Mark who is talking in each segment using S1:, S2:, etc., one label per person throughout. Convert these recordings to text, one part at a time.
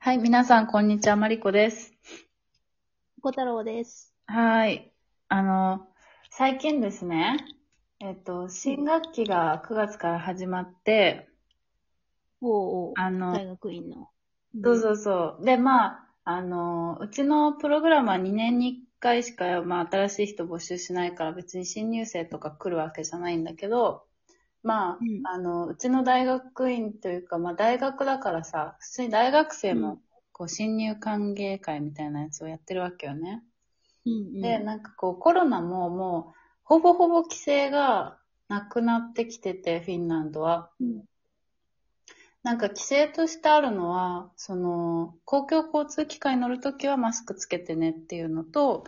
S1: はい、皆さん、こんにちは。マリコです。
S2: 小太郎です。
S1: はい。あの、最近ですね、えっと、新学期が9月から始まって、
S2: おうおう
S1: あの、
S2: 大学院の。
S1: そうそうそう。で、まあ、あの、うちのプログラムは2年に1回しか、まあ、新しい人募集しないから別に新入生とか来るわけじゃないんだけど、まあ、
S2: うん
S1: あの、うちの大学院というか、まあ、大学だからさ、普通に大学生も
S2: うん、
S1: こう、新入歓迎会みたいなやつをやってるわけよね。
S2: うんうん。
S1: で、なんかこう、コロナももう、ほぼほぼ規制がなくなってきてて、フィンランドは。
S2: うん
S1: なんか規制としてあるのは、その、公共交通機関に乗るときはマスクつけてねっていうのと、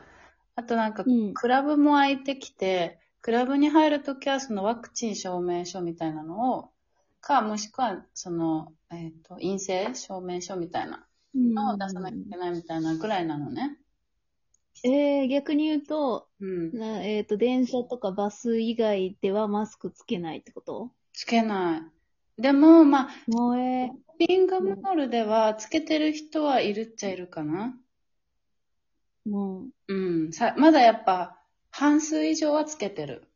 S1: あとなんか
S2: うん、
S1: クラブも空いてきて、クラブに入るときはそのワクチン証明書みたいなのを、か、もしくはその、えっ、と、陰性証明書みたいなのを出さなきゃいけないみたいなぐらいなのね。
S2: えー、逆に言うと、
S1: うん。
S2: なえっ、と、電車とかバス以外ではマスクつけないってこと？
S1: つけない。でも、まあ、
S2: もうえ
S1: ショッピングモールではつけてる人はいるっちゃいるかな。
S2: ー、も
S1: うん。さ、まだやっぱ半数以上はつけてる。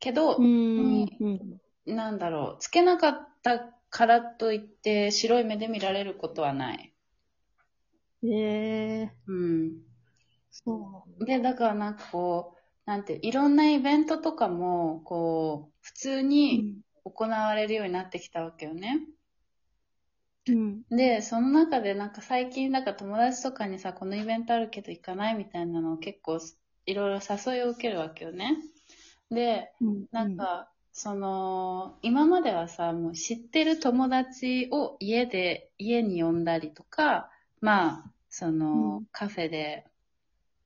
S1: けど
S2: う、ん、うん。
S1: なんだろう、つけなかったからといって白い目で見られることはない。
S2: えー、
S1: うん。
S2: そ
S1: で、だからなんかこう、なんて、いろんなイベントとかも、こう、普通
S2: う。う
S1: に
S2: ん。
S1: 行われるようになってきたわけよね。
S2: うん。
S1: で、その中でなんか最近なんか友達とかにさ、このイベントあるけど行かないみたいなのを結構いろいろ誘いを受けるわけよね。で、
S2: うん。
S1: なんか、その、今まではさ、もう知ってる友達を家で、家に呼んだりとか、まあ、その、
S2: うん
S1: カフェで、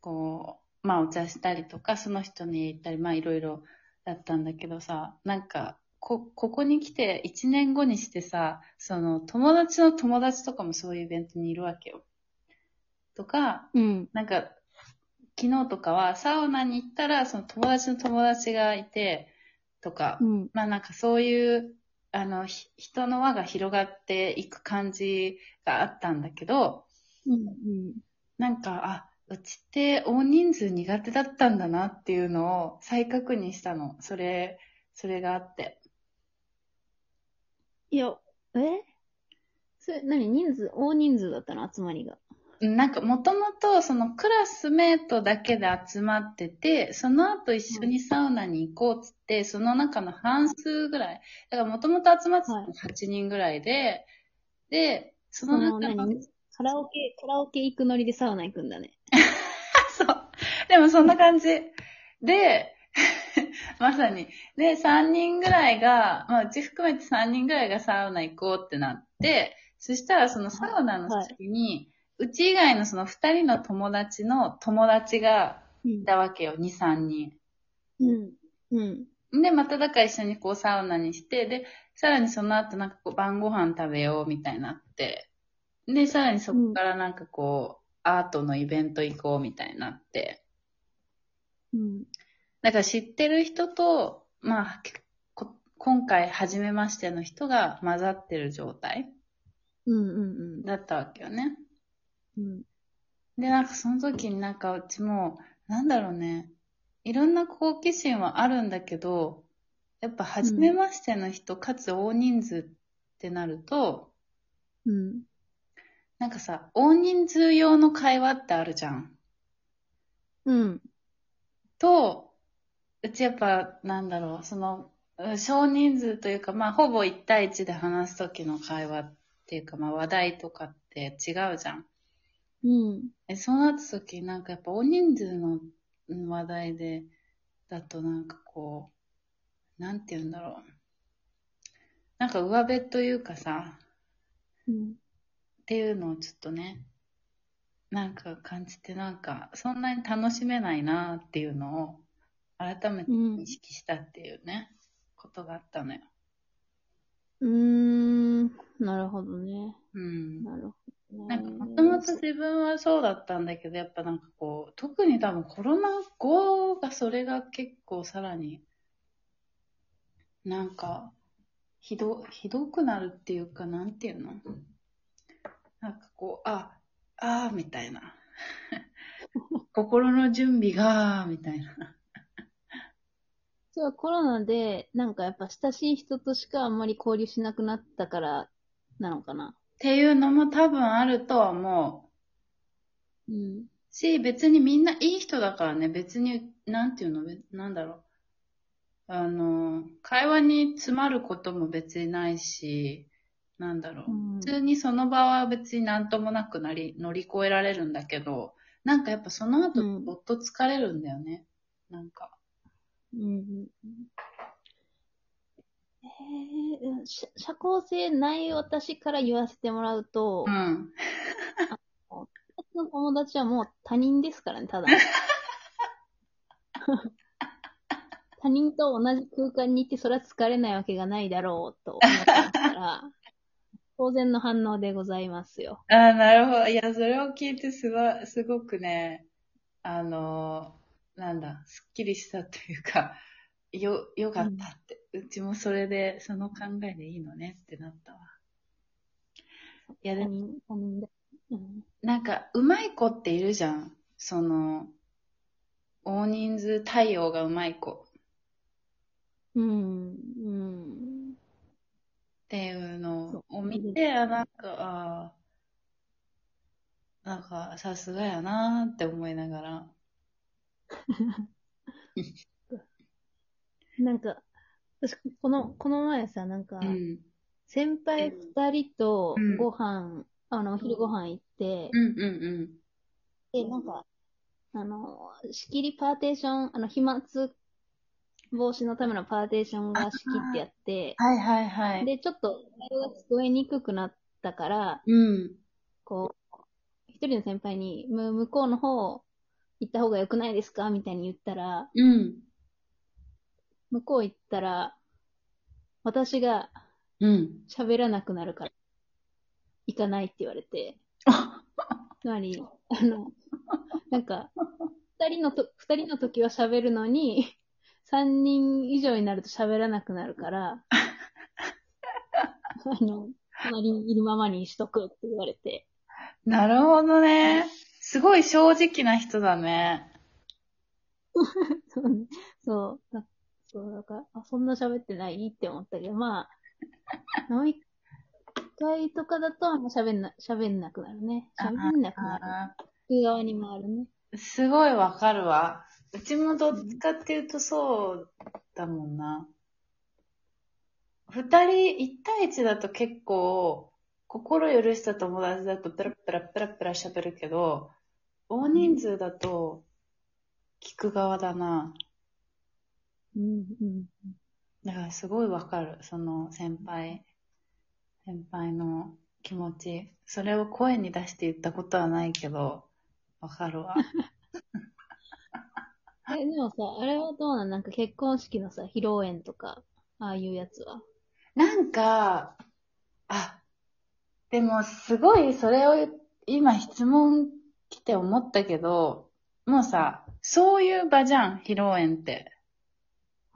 S1: こう、まあお茶したりとか、その人に行ったり、まあいろいろだったんだけどさ、なんか、こ、ここに来て1年後にしてさ、その友達の友達とかもそういうイベントにいるわけよ。とか、
S2: うん。
S1: なんか、昨日とかはサウナに行ったら、その友達の友達がいて、とか、
S2: うん。
S1: まあなんかそういう、あの、ひ人の輪が広がっていく感じがあったんだけど、
S2: うん。うん。
S1: なんか、あ、うちって大人数苦手だったんだなっていうのを再確認したの。それ、それがあって。
S2: いや、え？それ、何？人数、大人数だったの？集まりが。
S1: うんなんかもともとそのクラスメートだけで集まってて、その後一緒にサウナに行こうっつって、その中の半数ぐらい、だからもともと集まってたの
S2: はい
S1: 8人ぐらいで、で、そ
S2: その、
S1: の中の
S2: 何？カラオケ、カラオケ行くノリでサウナ行くんだね。
S1: そう。でもそんな感じ。で、まさに。で、3人ぐらいが、まあうち含めて3人ぐらいがサウナ行こうってなって、そしたらそのサウナの先に、うち以外のその2人の友達の友達が
S2: うん
S1: いたわけよ、2、3人。
S2: うん。うん。
S1: で、まただから一緒にこうサウナにして、で、さらにその後なんかこう晩ご飯食べようみたいになって、で、さらにそこからなんかこう、アートのイベント行こうみたいになって、
S2: うん。
S1: だから知ってる人と、まあ、こ今回初めましての人が混ざってる状態
S2: うんうん
S1: だったわけよね。
S2: うん。
S1: で、なんかその時になんかうちも、なんだろうね、いろんな好奇心はあるんだけど、やっぱ初めましての人、かつ大人数ってなると、
S2: うん。
S1: なんかさ、大人数用の会話ってあるじゃん。
S2: うん。
S1: と、うちやっぱ、なんだろう、その、うん少人数というか、まあ、ほぼ1対1で話す時の会話っていうか、まあ、話題とかって違うじゃん。
S2: うん。
S1: え、そうなった時、なんかやっぱ大人数のうん話題で、だとなんかこう、なんて言うんだろう。なんか上辺というかさ、
S2: うん。
S1: っていうのをちょっとね、なんか感じてなんか、そんなに楽しめないなっていうのを、改めて
S2: うん
S1: 認識したっていうね、ことがあったのよ。
S2: うーん。なるほどね。
S1: うん。
S2: なるほど、
S1: なんか、もともと自分はそうだったんだけど、やっぱなんかこう、特に多分コロナ後がそれが結構さらに、なんか、ひど、ひどくなるっていうか、なんていうの？なんかこう、あ、あーみたいな。心の準備が、みたいな。
S2: それはコロナで、なんかやっぱ親しい人としかあんまり交流しなくなったからなのかな。
S1: っていうのも多分あるとは思う。
S2: うん。
S1: し、別にみんないい人だからね、別に、なんていうの、べなんだろう。あの、会話に詰まることも別にないし、なんだろう。
S2: うん
S1: 普通にその場は別になんともなくなり、乗り越えられるんだけど、なんかやっぱその後、
S2: うん
S1: ぼっと疲れるんだよね。なんか。
S2: うん。えー、社社交性ない私から言わせてもらうと、
S1: うん。
S2: 私の友達はもう他人ですからね、ただ。他人と同じ空間にいて、それは疲れないわけがないだろうと思ってますから、当然の反応でございますよ。
S1: ああ、なるほど。いや、それを聞いてすごい、すごくね、あの、なんだ、すっきりしたというか、よ、よかったって。うちもそれで、その考えでいいのねってなったわ。いや、でも。なんか、うまい子っているじゃん。その、大人数対応がうまい子
S2: うん。うん。
S1: っていうの
S2: そ
S1: を見て、あ、なんか、あーなんか、さすがやなーって思いながら。
S2: なんか、私、この、この前さ、なんか、
S1: うん。
S2: 先輩二人と
S1: うん
S2: ご飯、あの、お昼ご飯行って、
S1: うんうんうん。
S2: で、なんか、あの、仕切りパーテーション、あの、飛沫防止のためのパーテーションが仕切ってやって、
S1: はいはいはい。
S2: で、ちょっと、あれが聞こえにくくなったから、
S1: うん。
S2: こう、一人の先輩に、む向こうの方行った方が良くないですか？みたいに言ったら、
S1: うん。
S2: 向こう行ったら、私が
S1: うん。
S2: 喋らなくなるから、行かないって言われて、つまり、あの、なんか、二人のと、二人の時は喋るのに、三人以上になると喋らなくなるから、あの、隣にいるままにしとくって言われて、
S1: なるほどね。すごい正直な人だね。
S2: そうねそう、だそう、だから、あ、そんな喋ってない？って思ったけど、まあ、もう一回とかだと、あんま喋んな、喋んなくなるね。喋んなくなる。
S1: あ
S2: 内側に回るね。
S1: ーすごいわかるわ。うちもどっちかっていうとそうだもんな。二人、一対一だと結構、心許した友達だとペラペラペラペラ喋るけど、大人数だと聞く側だな。
S2: うん、うん。
S1: だからすごいわかる。その先輩、先輩の気持ち。それを声に出して言ったことはないけど、わかるわ。
S2: え、でもさ、あれはどうなん？なんか結婚式のさ、披露宴とか、ああいうやつは。
S1: なんか、あ、でもすごいそれを今質問来て思ったけど、もうさ、そういう場じゃん、披露宴って。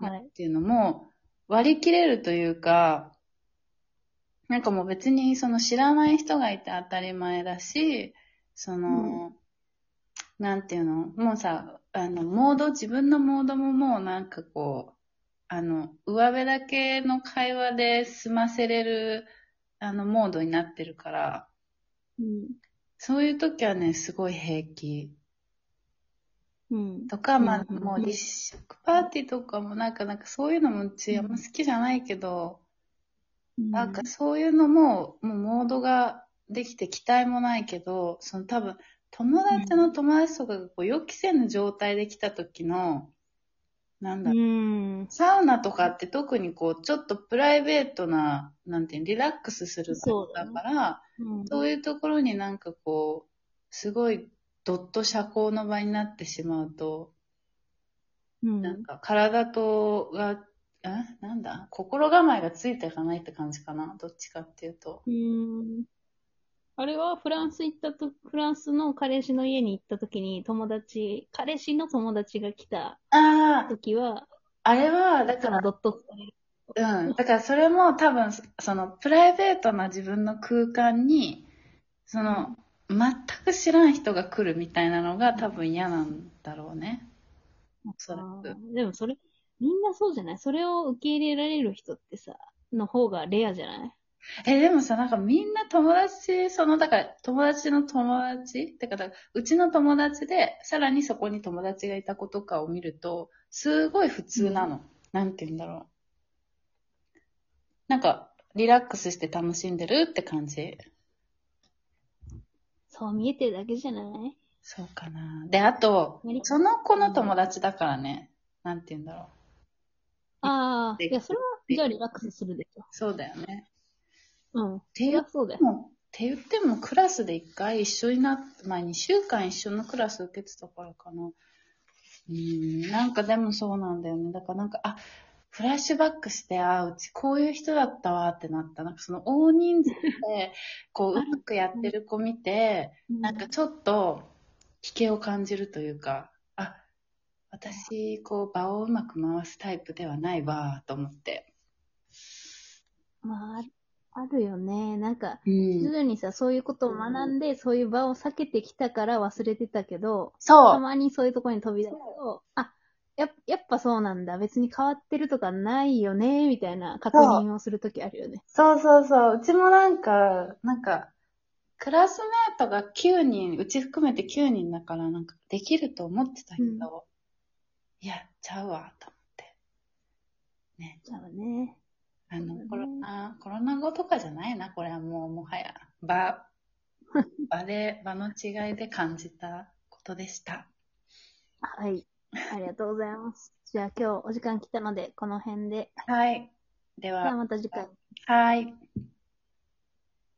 S2: はい
S1: っていうのも割り切れるというか、なんかもう別にその知らない人がいて当たり前だし、その、なんていうの？もうさ、あの、モード、自分のモードももうなんかこう、あの、上辺だけの会話で済ませれる、あの、モードになってるから、
S2: うん。
S1: そういう時はね、すごい平気。
S2: うん。
S1: とか、まあ、
S2: うん
S1: もう立食パーティーとかもなんか、なんかそういうのもうちあんま好きじゃないけど、なんかそういうのも、もうモードができて期待もないけど、その多分、友達の友達とかがこう予期せぬ状態で来た時の、なんだ
S2: う
S1: ろう、
S2: ん。
S1: サウナとかって特にこう、ちょっとプライベートな、なんていうのリラックスする
S2: そうだ
S1: から、
S2: うん。
S1: そういうところになんかこう、すごいドット社交の場になってしまうと、
S2: うん。
S1: なんか体とが、え？なんだ？心構えがついていかないって感じかなどっちかっていうと。
S2: うん。あれはフランス行ったと、フランスの彼氏の家に行った時に友達、彼氏の友達が来た
S1: ああ、
S2: 時は、
S1: あれは、だ
S2: だからドット。
S1: うん。だからそれも多分、そのプライベートな自分の空間に、その、全く知らん人が来るみたいなのが多分嫌なんだろうね。おそら
S2: あ
S1: く。
S2: ーでもそれ、みんなそうじゃない？それを受け入れられる人ってさ、の方がレアじゃない？
S1: え、でもさ、なんかみんな友達、その、だから友達の友達？だから、うちの友達で、さらにそこに友達がいた子とかを見ると、すごい普通なの。なんて言うんだろう。なんか、リラックスして楽しんでるって感じ。
S2: そう見えてるだけじゃない？
S1: そうかな。で、あと
S2: 何、
S1: その子の友達だからね。なんて言うんだろう。
S2: ああ、
S1: で
S2: いや、それは、じゃあリラックスするでしょ。
S1: そうだよね。
S2: うん。
S1: て
S2: いや、そうだよ。
S1: もって言ってもクラスで一回一緒になって、まあ2週間一緒のクラス受けてたからかな。うん、なんかでもそうなんだよね。だからなんか、あ、フラッシュバックして、あ、うちこういう人だったわってなった。なんかその大人数で、こう、うまくやってる子見て、なんかちょっと、危険を感じるというか、あ、私、こう、場をうまく回すタイプではないわ、と思って。
S2: まあ、あるよね。なんか、
S1: う
S2: 徐
S1: ん。
S2: 々にさ、そういうことを学んで、そういう場を避けてきたから忘れてたけど、
S1: そう。
S2: たまにそういうところに飛び出すと、あ、やっやっぱそうなんだ。別に変わってるとかないよね、みたいな確認をするときあるよね。
S1: そうそうそう。うちもなんか、なんか、クラスメートが9人、うち含めて9人だから、なんか、できると思ってたけど、いや、ちゃうわ、と思って。ね。
S2: じゃあね。
S1: あの、
S2: ね
S1: コロナ、コロナ後とかじゃないな、これはもう、もはや、場、場で、場の違いで感じたことでした。
S2: はい。ありがとうございます。じゃあ今日お時間来たので、この辺で。
S1: はい。では、
S2: また次回。
S1: はい。